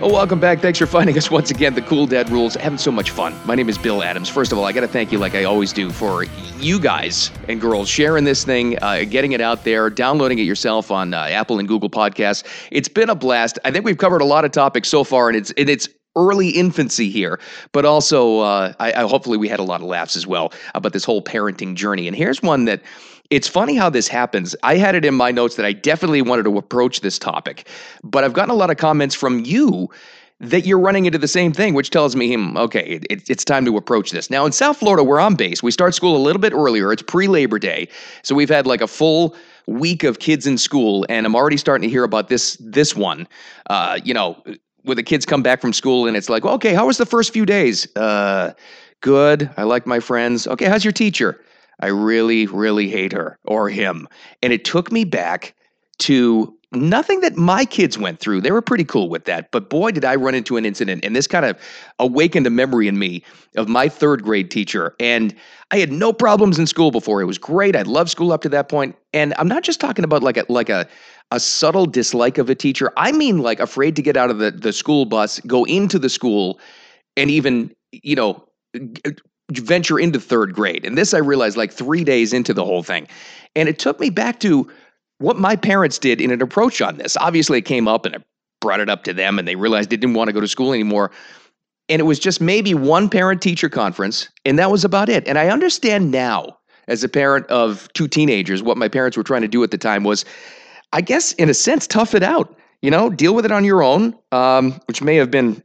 Welcome back. Thanks for finding us once again. The Cool Dad Rules. Having so much fun. My name is Bill Adams. First of all, I got to thank you, like I always do, for you guys and girls sharing this thing, uh, getting it out there, downloading it yourself on uh, Apple and Google Podcasts. It's been a blast. I think we've covered a lot of topics so far, and it's and it's early infancy here, but also uh, I, I hopefully we had a lot of laughs as well about this whole parenting journey. And here's one that it's funny how this happens. I had it in my notes that I definitely wanted to approach this topic, but I've gotten a lot of comments from you that you're running into the same thing, which tells me, hmm, okay, it, it's time to approach this. Now, in South Florida, where I'm based, we start school a little bit earlier. It's pre Labor Day. So we've had like a full week of kids in school, and I'm already starting to hear about this this one. Uh, you know, where the kids come back from school and it's like, okay, how was the first few days? Uh, good. I like my friends. Okay, how's your teacher? I really, really hate her or him. And it took me back to nothing that my kids went through. They were pretty cool with that. But boy, did I run into an incident. And this kind of awakened a memory in me of my third grade teacher. And I had no problems in school before. It was great. I loved school up to that point. And I'm not just talking about like a like a a subtle dislike of a teacher. I mean like afraid to get out of the, the school bus, go into the school, and even, you know, venture into third grade. And this I realized like three days into the whole thing. And it took me back to what my parents did in an approach on this. Obviously, it came up and I brought it up to them, and they realized they didn't want to go to school anymore. And it was just maybe one parent teacher conference, and that was about it. And I understand now, as a parent of two teenagers, what my parents were trying to do at the time was, I guess, in a sense, tough it out. You know, deal with it on your own, um, which may have been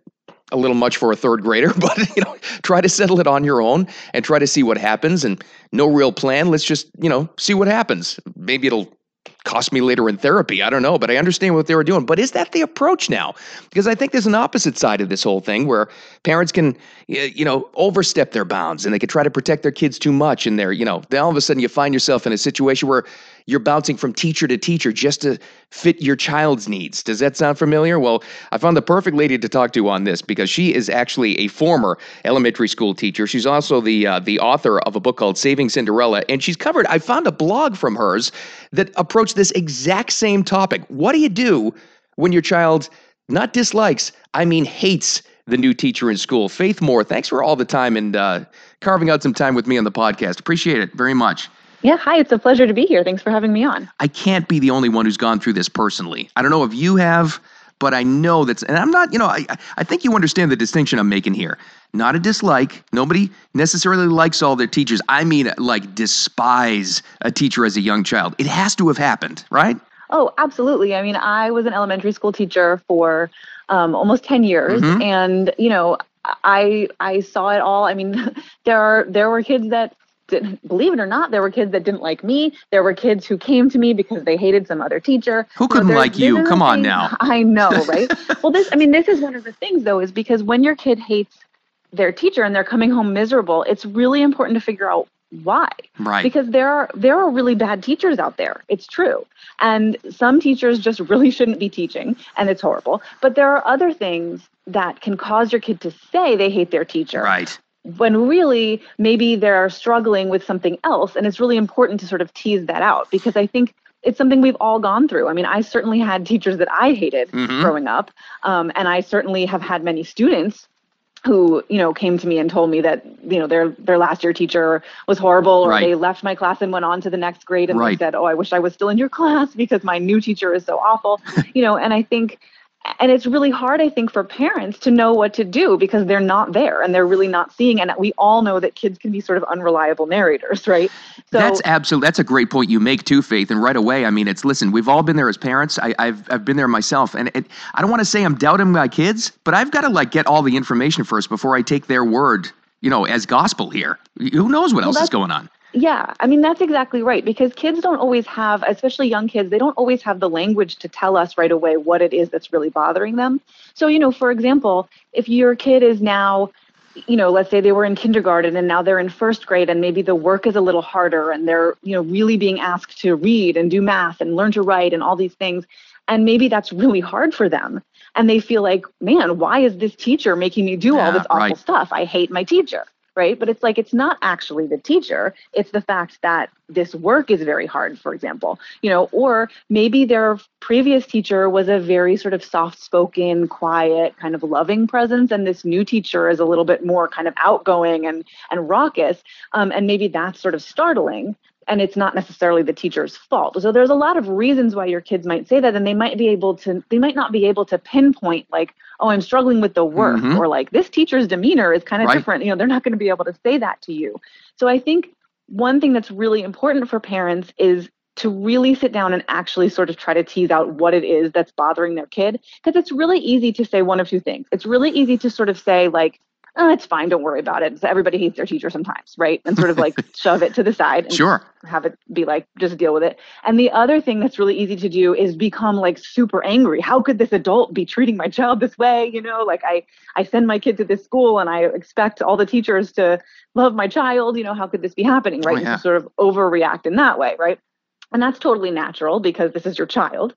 a little much for a third grader, but you know, try to settle it on your own and try to see what happens. And no real plan. Let's just you know see what happens. Maybe it'll cost me later in therapy. I don't know, but I understand what they were doing. But is that the approach now? Because I think there's an opposite side of this whole thing where parents can, you know, overstep their bounds and they can try to protect their kids too much. And they're, you know, then all of a sudden you find yourself in a situation where you're bouncing from teacher to teacher just to fit your child's needs. Does that sound familiar? Well, I found the perfect lady to talk to on this because she is actually a former elementary school teacher. She's also the uh, the author of a book called Saving Cinderella, and she's covered. I found a blog from hers that approached this exact same topic. What do you do when your child not dislikes, I mean hates the new teacher in school? Faith Moore, thanks for all the time and uh, carving out some time with me on the podcast. Appreciate it very much. Yeah, hi, it's a pleasure to be here. Thanks for having me on. I can't be the only one who's gone through this personally. I don't know if you have, but I know that's, and I'm not, you know, I, I think you understand the distinction I'm making here. Not a dislike. Nobody necessarily likes all their teachers. I mean, like, despise a teacher as a young child. It has to have happened, right? Oh, absolutely. I mean, I was an elementary school teacher for um, almost 10 years. Mm-hmm. And, you know, I I saw it all. I mean, there are there were kids that didn't believe it or not, there were kids that didn't like me. There were kids who came to me because they hated some other teacher. Who couldn't know, like you? Come on now. I know, right? well, this, I mean, this is one of the things though, is because when your kid hates their teacher and they're coming home miserable, it's really important to figure out why right because there are there are really bad teachers out there it's true and some teachers just really shouldn't be teaching and it's horrible but there are other things that can cause your kid to say they hate their teacher right when really maybe they're struggling with something else. And it's really important to sort of tease that out because I think it's something we've all gone through. I mean, I certainly had teachers that I hated mm-hmm. growing up, um, and I certainly have had many students who you know came to me and told me that you know their their last year teacher was horrible or right. they left my class and went on to the next grade and right. they said oh i wish i was still in your class because my new teacher is so awful you know and i think and it's really hard i think for parents to know what to do because they're not there and they're really not seeing and we all know that kids can be sort of unreliable narrators right? So that's absolutely that's a great point you make too faith. And right away i mean it's listen we've all been there as parents. I, have I've been there myself. And it, i don't want to say i'm doubting my kids but i've got to like get all the information first before i take their word you know as gospel here. Who knows what well, else is going on yeah, I mean, that's exactly right because kids don't always have, especially young kids, they don't always have the language to tell us right away what it is that's really bothering them. So, you know, for example, if your kid is now, you know, let's say they were in kindergarten and now they're in first grade and maybe the work is a little harder and they're, you know, really being asked to read and do math and learn to write and all these things. And maybe that's really hard for them. And they feel like, man, why is this teacher making me do all this awful right. stuff? I hate my teacher right? But it's like it's not actually the teacher. It's the fact that this work is very hard, for example, you know, or maybe their previous teacher was a very sort of soft spoken, quiet, kind of loving presence, and this new teacher is a little bit more kind of outgoing and and raucous, um, and maybe that's sort of startling and it's not necessarily the teacher's fault. So there's a lot of reasons why your kids might say that, and they might be able to, they might not be able to pinpoint like, oh, I'm struggling with the work, mm-hmm. or like this teacher's demeanor is kind of right. different. You know, they're not going to be able to say that to you. So I think one thing that's really important for parents is to really sit down and actually sort of try to tease out what it is that's bothering their kid. Because it's really easy to say one of two things. It's really easy to sort of say, like, oh, it's fine, don't worry about it. So everybody hates their teacher sometimes, right? And sort of like shove it to the side and sure. have it be like, just deal with it. And the other thing that's really easy to do is become like super angry. How could this adult be treating my child this way? You know, like I, I send my kid to this school and I expect all the teachers to love my child. You know, how could this be happening? Right. Oh, yeah. sort of overreact in that way, right? And that's totally natural because this is your child.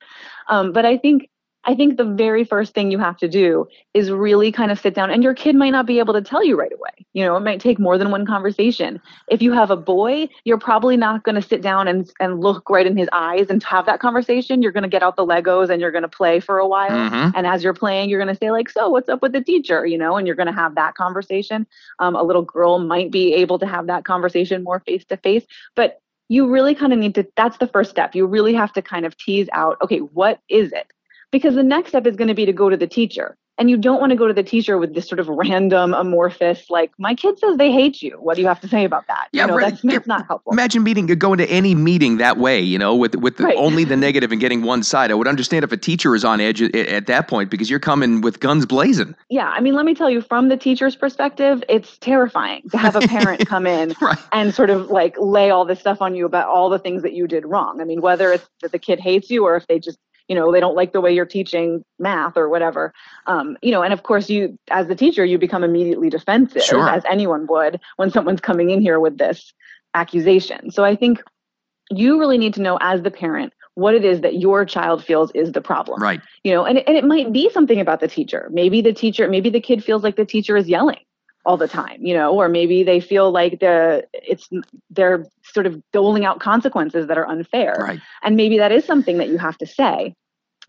Um, but I think I think the very first thing you have to do is really kind of sit down, and your kid might not be able to tell you right away. You know, it might take more than one conversation. If you have a boy, you're probably not going to sit down and, and look right in his eyes and have that conversation. You're going to get out the Legos and you're going to play for a while. Mm-hmm. And as you're playing, you're going to say, like, so what's up with the teacher? You know, and you're going to have that conversation. Um, a little girl might be able to have that conversation more face to face. But you really kind of need to, that's the first step. You really have to kind of tease out, okay, what is it? Because the next step is going to be to go to the teacher. And you don't want to go to the teacher with this sort of random amorphous like my kid says they hate you. What do you have to say about that? Yeah you know, right. that's, that's not helpful. Imagine meeting going to any meeting that way you know with with the, right. only the negative and getting one side. I would understand if a teacher is on edge at, at, that point because you're coming with guns blazing. Yeah i mean let me tell you from the teacher's perspective it's terrifying to have a parent come in right. and sort of like lay all this stuff on you about all the things that you did wrong. I mean whether it's that the kid hates you or if they just you know they don't like the way you're teaching math or whatever. Um, you know and of course you as the teacher you become immediately defensive sure. as anyone would when someone's coming in here with this accusation. So i think you really need to know as the parent what it is that your child feels is the problem. Right. You know and, and it might be something about the teacher. Maybe the teacher maybe the kid feels like the teacher is yelling all the time you know or maybe they feel like the it's they're sort of doling out consequences that are unfair right. and maybe that is something that you have to say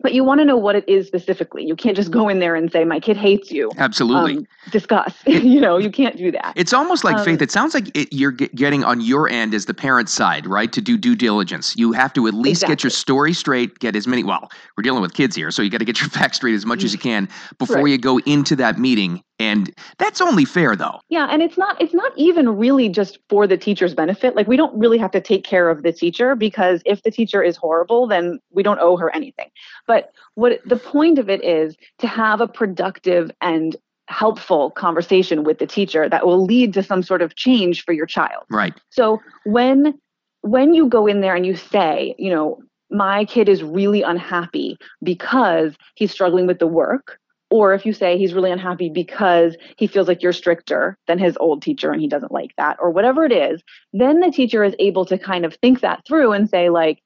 but you want to know what it is specifically. You can't just go in there and say, "My kid hates you." Absolutely. Um, discuss. you know, you can't do that. It's almost like um, faith. It sounds like it, you're getting on your end as the parent side, right? To do due diligence, you have to at least exactly. get your story straight. Get as many. Well, we're dealing with kids here, so you got to get your facts straight as much as you can before right. you go into that meeting and that's only fair though. Yeah and it's not it's not even really just for the teacher's benefit. Like we don't really have to take care of the teacher because if the teacher is horrible then we don't owe her anything. But what the point of it is to have a productive and helpful conversation with the teacher that will lead to some sort of change for your child. Right. So when when you go in there and you say you know my kid is really unhappy because he's struggling with the work or if you say he's really unhappy because he feels like you're stricter than his old teacher and he doesn't like that, or whatever it is, then the teacher is able to kind of think that through and say, like,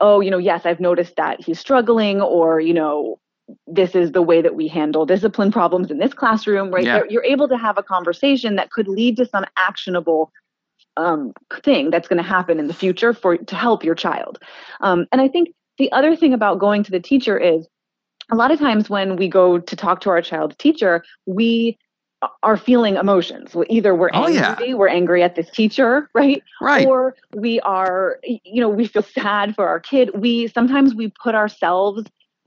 oh, you know, yes, I've noticed that he's struggling, or, you know, this is the way that we handle discipline problems in this classroom, right? Yeah. You're able to have a conversation that could lead to some actionable um, thing that's going to happen in the future for to help your child. Um, and I think the other thing about going to the teacher is a lot of times when we go to talk to our child's teacher, we are feeling emotions. Either we're oh, angry, yeah. we're angry at this teacher, right? Right. Or we are, you know, we feel sad for our kid. We sometimes we put ourselves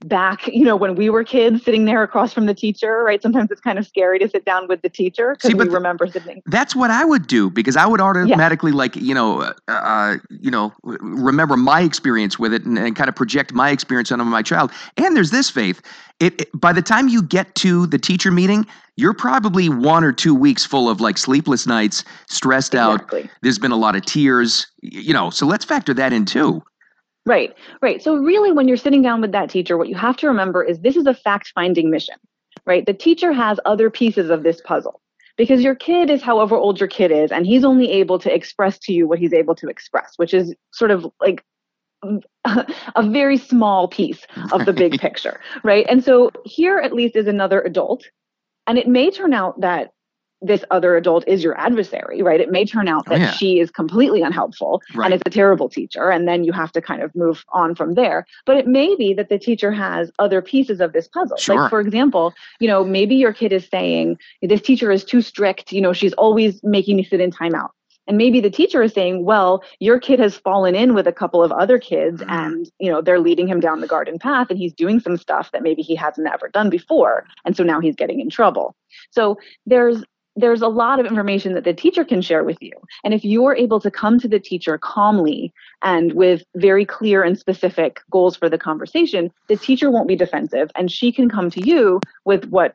back, you know, when we were kids sitting there across from the teacher, right? Sometimes it's kind of scary to sit down with the teacher because we remember sitting. That's what I would do because I would automatically, yeah. like, you know, uh, uh, you know, remember my experience with it and, and, kind of project my experience onto my child. And there's this faith. It, it, by the time you get to the teacher meeting, you're probably one or two weeks full of like sleepless nights, stressed exactly. out. There's been a lot of tears, you know. So let's factor that in too. Right, right. So, really, when you're sitting down with that teacher, what you have to remember is this is a fact finding mission, right? The teacher has other pieces of this puzzle because your kid is however old your kid is, and he's only able to express to you what he's able to express, which is sort of like a very small piece of the big picture, right? And so, here at least is another adult, and it may turn out that this other adult is your adversary, right? It may turn out Oh, that yeah. she is completely unhelpful Right. and is a terrible teacher, and then you have to kind of move on from there. But it may be that the teacher has other pieces of this puzzle. Sure. Like, for example, you know, maybe your kid is saying, This teacher is too strict, you know, she's always making me sit in timeout. And maybe the teacher is saying, well, your kid has fallen in with a couple of other kids Mhm. and, you know, they're leading him down the garden path and he's doing some stuff that maybe he hasn't ever done before. And so now he's getting in trouble. So there's there's a lot of information that the teacher can share with you. And if you're able to come to the teacher calmly and with very clear and specific goals for the conversation, the teacher won't be defensive and she can come to you with what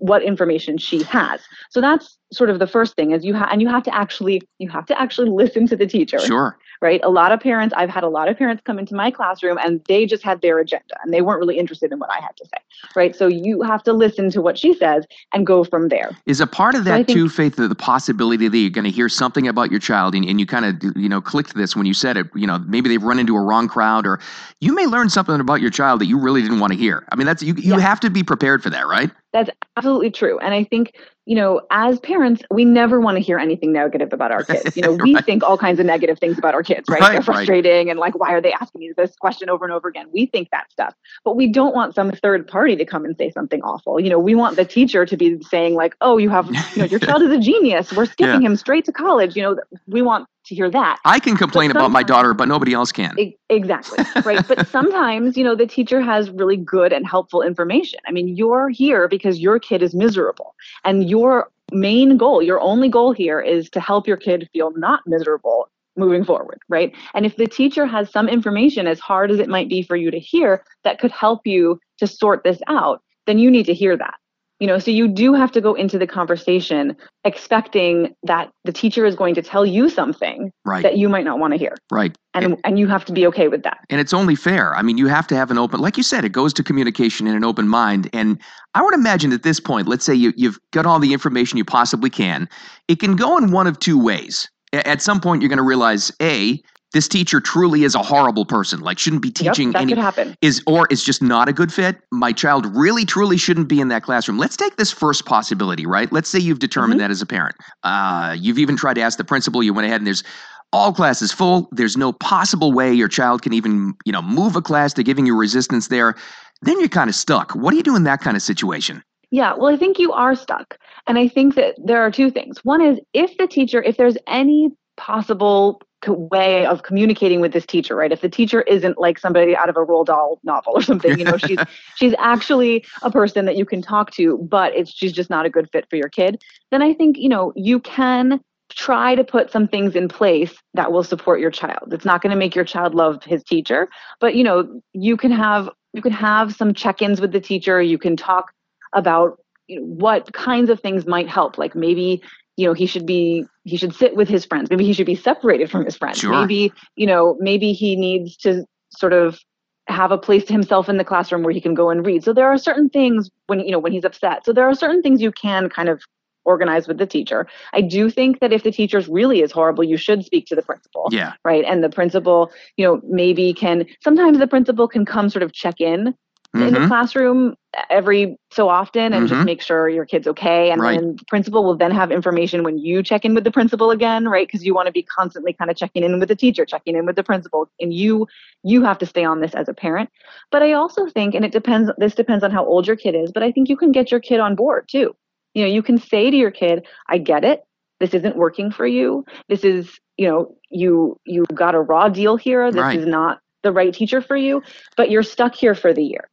what information she has. So that's sort of the first thing is you have and you have to actually you have to actually listen to the teacher Sure. Right? A lot of parents, I've had a lot of parents come into my classroom and they just had their agenda and they weren't really interested in what I had to say, right? So you have to listen to what she says and go from there. Is a part of So that think- too, Faith, the, the possibility that you're going to hear something about your child, and, and you kind of you know clicked this when you said it. You know, maybe they've run into a wrong crowd, or you may learn something about your child that you really didn't want to hear. I mean, that's you. You Yeah. have to be prepared for that, right? That's absolutely true. And I think, you know, as parents, we never want to hear anything negative about our kids. You know, we Right. think all kinds of negative things about our kids, right? Right, They're right. frustrating and like, why are they asking me this question over and over again? We think that stuff. But we don't want some third party to come and say something awful. You know, we want the teacher to be saying, like, oh, you have, you know, your child is a genius. We're skipping him straight to college. You know, we want to hear that. I can complain about my daughter, but nobody else can. E- Exactly. Right. but sometimes, you know, the teacher has really good and helpful information. I mean, you're here because your kid is miserable. And your main goal, your only goal here is to help your kid feel not miserable moving forward. Right. And if the teacher has some information, as hard as it might be for you to hear, that could help you to sort this out, then you need to hear that. You know, so you do have to go into the conversation expecting that the teacher is going to tell you something right. that you might not want to hear. right. And, and you have to be okay with that. And it's only fair. I mean, you have to have an open, like you said, it goes to communication and an open mind. And I would imagine at this point, let's say you, you've got all the information you possibly can, it can go in one of two ways. At some point, you're going to realize A, this teacher truly is a horrible person, like shouldn't be teaching yep, that any could happen. is or is just not a good fit. My child really truly shouldn't be in that classroom. Let's take this first possibility, right? Let's say you've determined Mhm. that as a parent. Uh, you've even tried to ask the principal. You went ahead and there's all classes full. There's no possible way your child can even you know move a class to giving you resistance there. Then you're kind of stuck. What do you do in that kind of situation? Yeah, well, I think you are stuck. And I think that there are two things. One is if the teacher, if there's any possible way of communicating with this teacher, right? If the teacher isn't like somebody out of a Roald Dahl novel or something, you know, she's she's actually a person that you can talk to, but it's she's just not a good fit for your kid, then I think, you know, you can try to put some things in place that will support your child. It's not going to make your child love his teacher, but you know, you can have you can have some check-ins with the teacher, you can talk about you know, what kinds of things might help like maybe you know he should be he should sit with his friends. Maybe he should be separated from his friends. Sure. maybe you know maybe he needs to sort of have a place to himself in the classroom where he can go and read. So there are certain things when you know when he's upset. So there are certain things you can kind of organize with the teacher. I do think that if the teacher's really is horrible you should speak to the principal Yeah, right? And the principal you know maybe can sometimes the principal can come sort of check in in the Mhm. classroom every so often and Mhm. just make sure your kid's okay. And Right. then the principal will then have information when you check in with the principal again, right? Because you want to be constantly kind of checking in with the teacher, checking in with the principal, and you you have to stay on this as a parent. But I also think, and it depends. This depends on how old your kid is, but I think you can get your kid on board too. You know, you can say to your kid, "I get it. This isn't working for you. This is, you know, you you got a raw deal here. This Right. is not the right teacher for you, but you're stuck here for the year."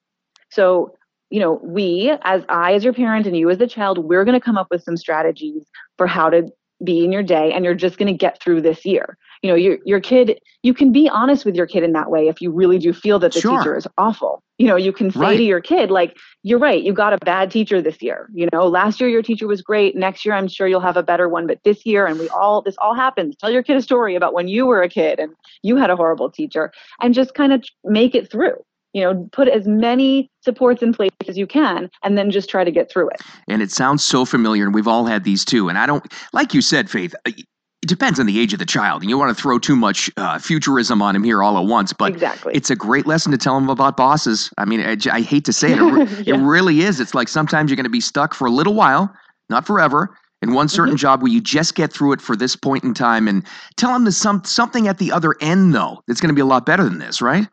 So, you know, we, as I, as your parent, and you as the child, we're going to come up with some strategies for how to be in your day, and you're just going to get through this year. You know, your your kid, you can be honest with your kid in that way if you really do feel that the Sure. teacher is awful. You know, you can say Right. to your kid, like, you're right, you got a bad teacher this year. You know, last year your teacher was great. Next year, I'm sure you'll have a better one. But this year, and we all, this all happens. Tell your kid a story about when you were a kid and you had a horrible teacher, and just kind of make it through you know put as many supports in place as you can and then just try to get through it and it sounds so familiar, and we've all had these too. And I don't, like you said, Faith. uh, It depends on the age of the child, and you want to throw too much uh, futurism on him here all at once. But exactly it's a great lesson to tell him about bosses. I mean, I hate to say it, it, Yeah. it really is. It's like sometimes you're going to be stuck for a little while, not forever, in one certain mm-hmm. job where you just get through it for this point in time and tell them there's some, something at the other end though that's going to be a lot better than this right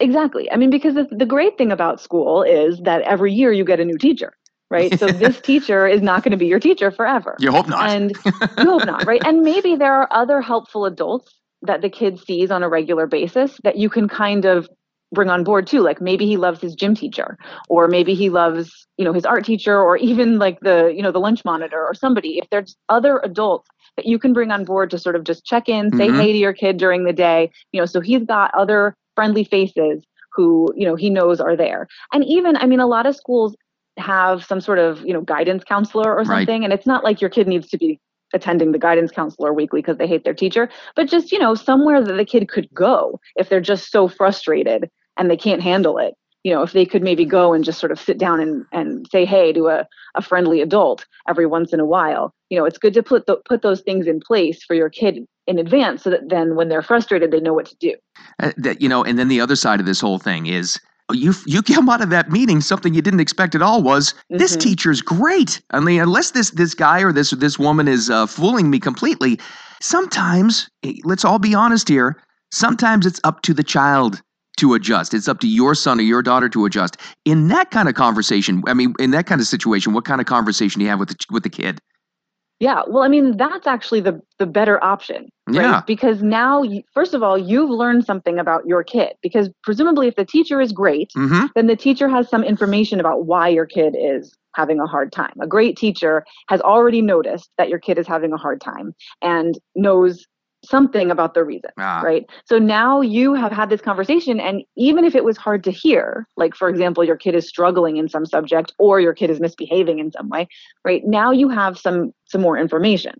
exactly. I mean because the, the great thing about school is that every year you get a new teacher right? So this teacher is not going to be your teacher forever. You hope not. And you hope not right? And maybe there are other helpful adults that the kid sees on a regular basis that you can kind of bring on board too. Like maybe he loves his gym teacher or maybe he loves you know his art teacher or even like the you know the lunch monitor or somebody. If there's other adults that you can bring on board to sort of just check in say mm-hmm. hey to your kid during the day you know so he's got other friendly faces who you know he knows are there. And even i mean a lot of schools have some sort of you know guidance counselor or something right. and it's not like your kid needs to be attending the guidance counselor weekly because they hate their teacher but just you know somewhere that the kid could go if they're just so frustrated and they can't handle it. You know if they could maybe go and just sort of sit down and, and say hey to a, a friendly adult every once in a while. You know it's good to put the, put those things in place for your kid in advance so that then when they're frustrated they know what to do uh, that you know and then the other side of this whole thing is you you come out of that meeting something you didn't expect at all was mm-hmm. this teacher's great i mean unless this this guy or this this woman is uh, fooling me completely sometimes eh, let's all be honest here sometimes it's up to the child to adjust. It's up to your son or your daughter to adjust. In that kind of conversation, I mean, in that kind of situation, what kind of conversation do you have with the, with the kid? Yeah, well, I mean, that's actually the the better option, right? Yeah. Because now, first of all, you've learned something about your kid. Because presumably, if the teacher is great, mm-hmm. then the teacher has some information about why your kid is having a hard time. A great teacher has already noticed that your kid is having a hard time and knows something about the reason, ah. right? So now you have had this conversation, and even if it was hard to hear, like for example, your kid is struggling in some subject or your kid is misbehaving in some way, right? Now you have some some more information.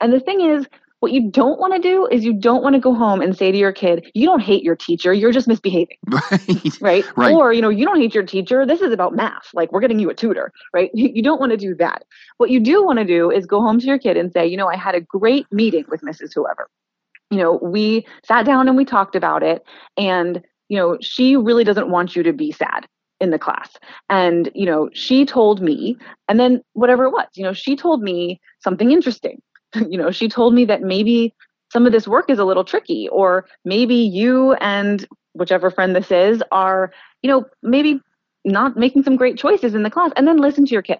And the thing is, what you don't want to do is you don't want to go home and say to your kid, you don't hate your teacher, you're just misbehaving. Right. Right. right. Or, you know, you don't hate your teacher. This is about math. Like we're getting you a tutor, right? You don't want to do that. What you do want to do is go home to your kid and say, you know, I had a great meeting with Mrs. Whoever. You know, we sat down and we talked about it. And, you know, she really doesn't want you to be sad in the class. And, you know, she told me, and then whatever it was, you know, she told me something interesting you know, she told me that maybe some of this work is a little tricky, or maybe you and whichever friend this is are, you know, maybe not making some great choices in the class, and then listen to your kid.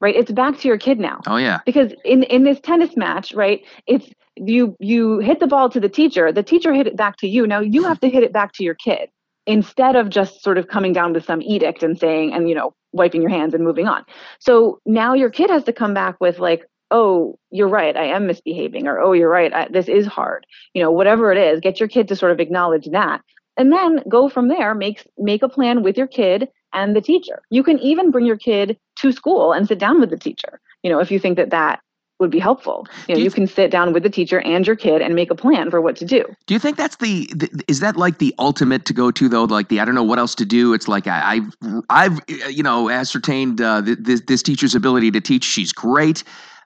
Right, it's back to your kid now. Oh yeah. Because in in this tennis match, right, it's you you hit the ball to the teacher, the teacher hit it back to you. Now you have to hit it back to your kid instead of just sort of coming down to some edict and saying and you know wiping your hands and moving on. So now your kid has to come back with like, oh you're right i am misbehaving or oh you're right I, this is hard you know whatever it is get your kid to sort of acknowledge that and then go from there make make a plan with your kid and the teacher you can even bring your kid to school and sit down with the teacher you know if you think that that would be helpful. You know, you, you, can sit down with the teacher and your kid and make a plan for what to do. Do you think that's the, the is that like the ultimate to go to though? Like the I don't know what else to do. It's like I, have I've you know ascertained uh, this, this teacher's ability to teach. She's great.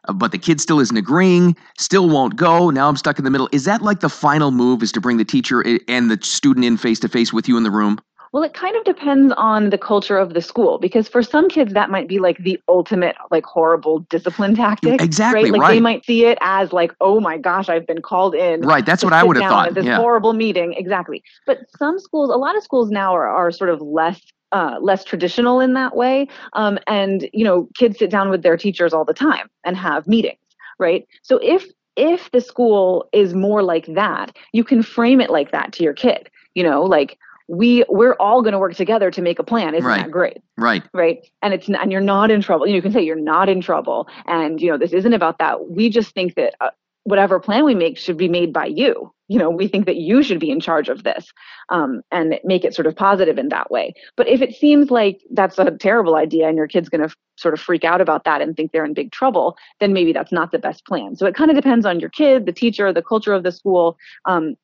Uh, but the kid still isn't agreeing, still won't go. Now I'm stuck in the middle. Is that like the final move is to bring the teacher and the student in face to face with you in the room? Well, it kind of depends on the culture of the school because for some kids that might be like the ultimate like horrible discipline tactic. Exactly. Right? Like right. they might see it as like, oh my gosh, I've been called in. Right. That's what I would have thought. This yeah. horrible meeting. Exactly. But some schools, a lot of schools now are, are sort of less uh, less traditional in that way. Um, and you know, kids sit down with their teachers all the time and have meetings right? So if if the school is more like that, you can frame it like that to your kid. You know, like we we're all going to work together to make a plan. Isn't right. that great? Right. Right. And it's and you're not in trouble. You can say you're not in trouble, and you know this isn't about that. We just think that uh, whatever plan we make should be made by you you know we think that you should be in charge of this um, and make it sort of positive in that way but if it seems like that's a terrible idea and your kid's going to f- sort of freak out about that and think they're in big trouble then maybe that's not the best plan so it kind of depends on your kid the teacher the culture of the school um,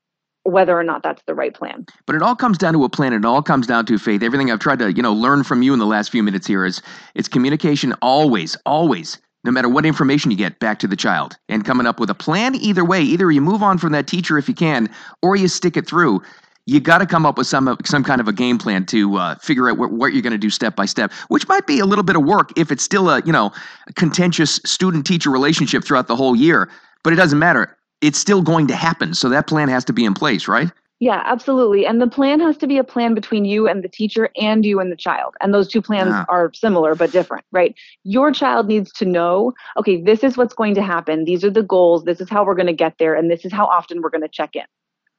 whether or not that's the right plan. But it all comes down to a plan. It all comes down to faith. Everything I've tried to, you know, learn from you in the last few minutes here is it's communication always, always no matter what information you get back to the child and coming up with a plan either way either you move on from that teacher if you can or you stick it through you got to come up with some some kind of a game plan to uh, figure out what, what you're going to do step by step, which might be a little bit of work if it's still a you know a contentious student teacher relationship throughout the whole year. But it doesn't matter; it's still going to happen. So that plan has to be in place, right? Yeah, absolutely. And the plan has to be a plan between you and the teacher and you and the child. And those two plans yeah. are similar but different, right? Your child needs to know, okay, this is what's going to happen. These are the goals. This is how we're going to get there. And this is how often we're going to check in,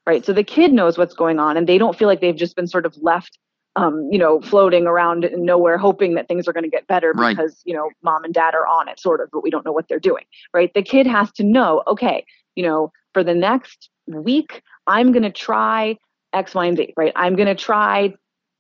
right? So the kid knows what's going on and they don't feel like they've just been sort of left um, you know, floating around nowhere, hoping that things are going to get better right. because, you know, mom and dad are on it, sort of, but we don't know what they're doing, right? The kid has to know, okay, you know, for the next week, I'm going to try X, Y, and Z, right? I'm going to try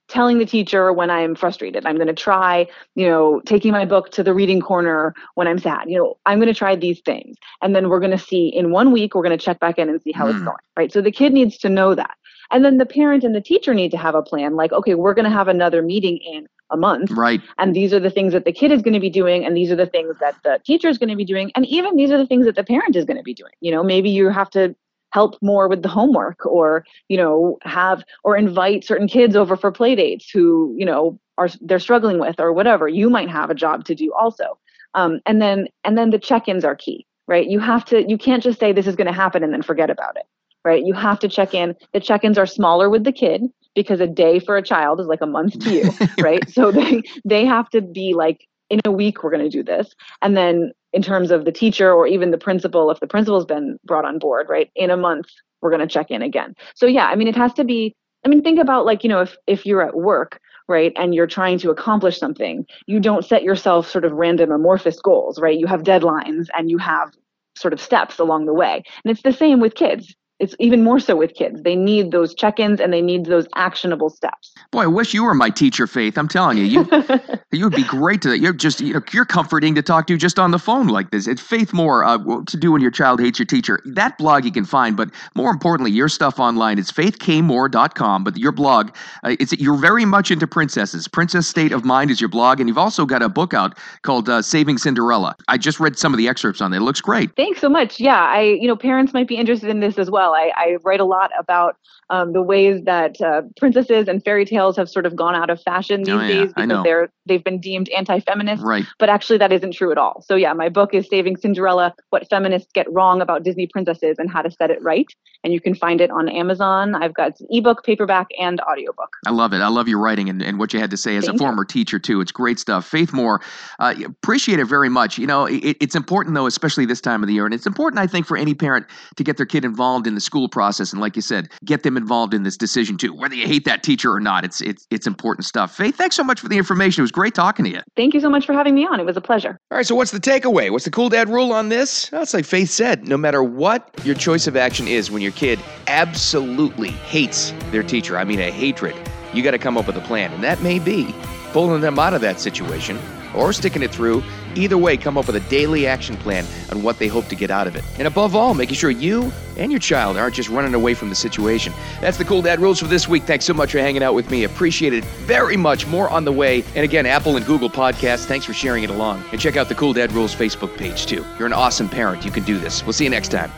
telling the teacher when I'm frustrated. I'm going to try, you know, taking my book to the reading corner when I'm sad. You know, I'm going to try these things. And then we're going to see in one week, we're going to check back in and see how mm. it's hmm. going, right? So the kid needs to know that. And then the parent and the teacher need to have a plan like, okay, we're going to have another meeting in a month. Right. And these are the things that the kid is going to be doing, and these are the things that the teacher is going to be doing, and even these are the things that the parent is going to be doing. You know, maybe you have to help more with the homework or you know have or invite certain kids over for play dates who you know are they're struggling with or whatever you might have a job to do also um, and then and then the check-ins are key right you have to you can't just say this is going to happen and then forget about it right? You have to check in. The check-ins are smaller with the kid because a day for a child is like a month to you right? So they they have to be like in a week we're going to do this. And then in terms of the teacher or even the principal if the principal's been brought on board right in a month we're going to check in again. So yeah i mean it has to be i mean think about like you know if if you're at work right and you're trying to accomplish something you don't set yourself sort of random amorphous goals right? You have deadlines and you have sort of steps along the way. And it's the same with kids it's even more so with kids. They need those check-ins and they need those actionable steps. Boy, I wish you were my teacher, Faith. I'm telling you, you you would be great to. that. You're just you know you're comforting to talk to just on the phone like this. It's Faith Moore. Uh, to do when your child hates your teacher. That blog you can find, but more importantly, your stuff online. It's faithkmore.com. But your blog, uh, it's you're very much into princesses. Princess State of Mind is your blog, and you've also got a book out called uh, Saving Cinderella. I just read some of the excerpts on it. It looks great. Thanks so much. Yeah, I you know parents might be interested in this as well. I, I write a lot about um, the ways that uh, princesses and fairy tales have sort of gone out of fashion these oh, yeah. days because they're they've been deemed anti-feminist. Right. But actually, that isn't true at all. So yeah, my book is Saving Cinderella: What Feminists Get Wrong About Disney Princesses and How to Set It Right, and you can find it on Amazon. I've got ebook, paperback, and audiobook. I love it. I love your writing and, and what you had to say as Thank a former you. teacher too. It's great stuff. Faith Moore, uh, appreciate it very much. You know, it, it's important though, especially this time of the year, and it's important I think for any parent to get their kid involved in the school process and like you said, get them involved in this decision too, whether you hate that teacher or not. It's it's it's important stuff. Faith, thanks so much for the information. It was great talking to you. Thank you so much for having me on. It was a pleasure. All right, so what's the takeaway? What's the cool dad rule on this? Well, it's like Faith said, no matter what your choice of action is when your kid absolutely hates their teacher, I mean a hatred, you got to come up with a plan. And that may be pulling them out of that situation or sticking it through Either way, come up with a daily action plan on what they hope to get out of it. And above all, making sure you and your child aren't just running away from the situation. That's the Cool Dad Rules for this week. Thanks so much for hanging out with me. Appreciate it very much. More on the way. And again, Apple and Google Podcasts, thanks for sharing it along. And check out the Cool Dad Rules Facebook page too. You're an awesome parent. You can do this. We'll see you next time.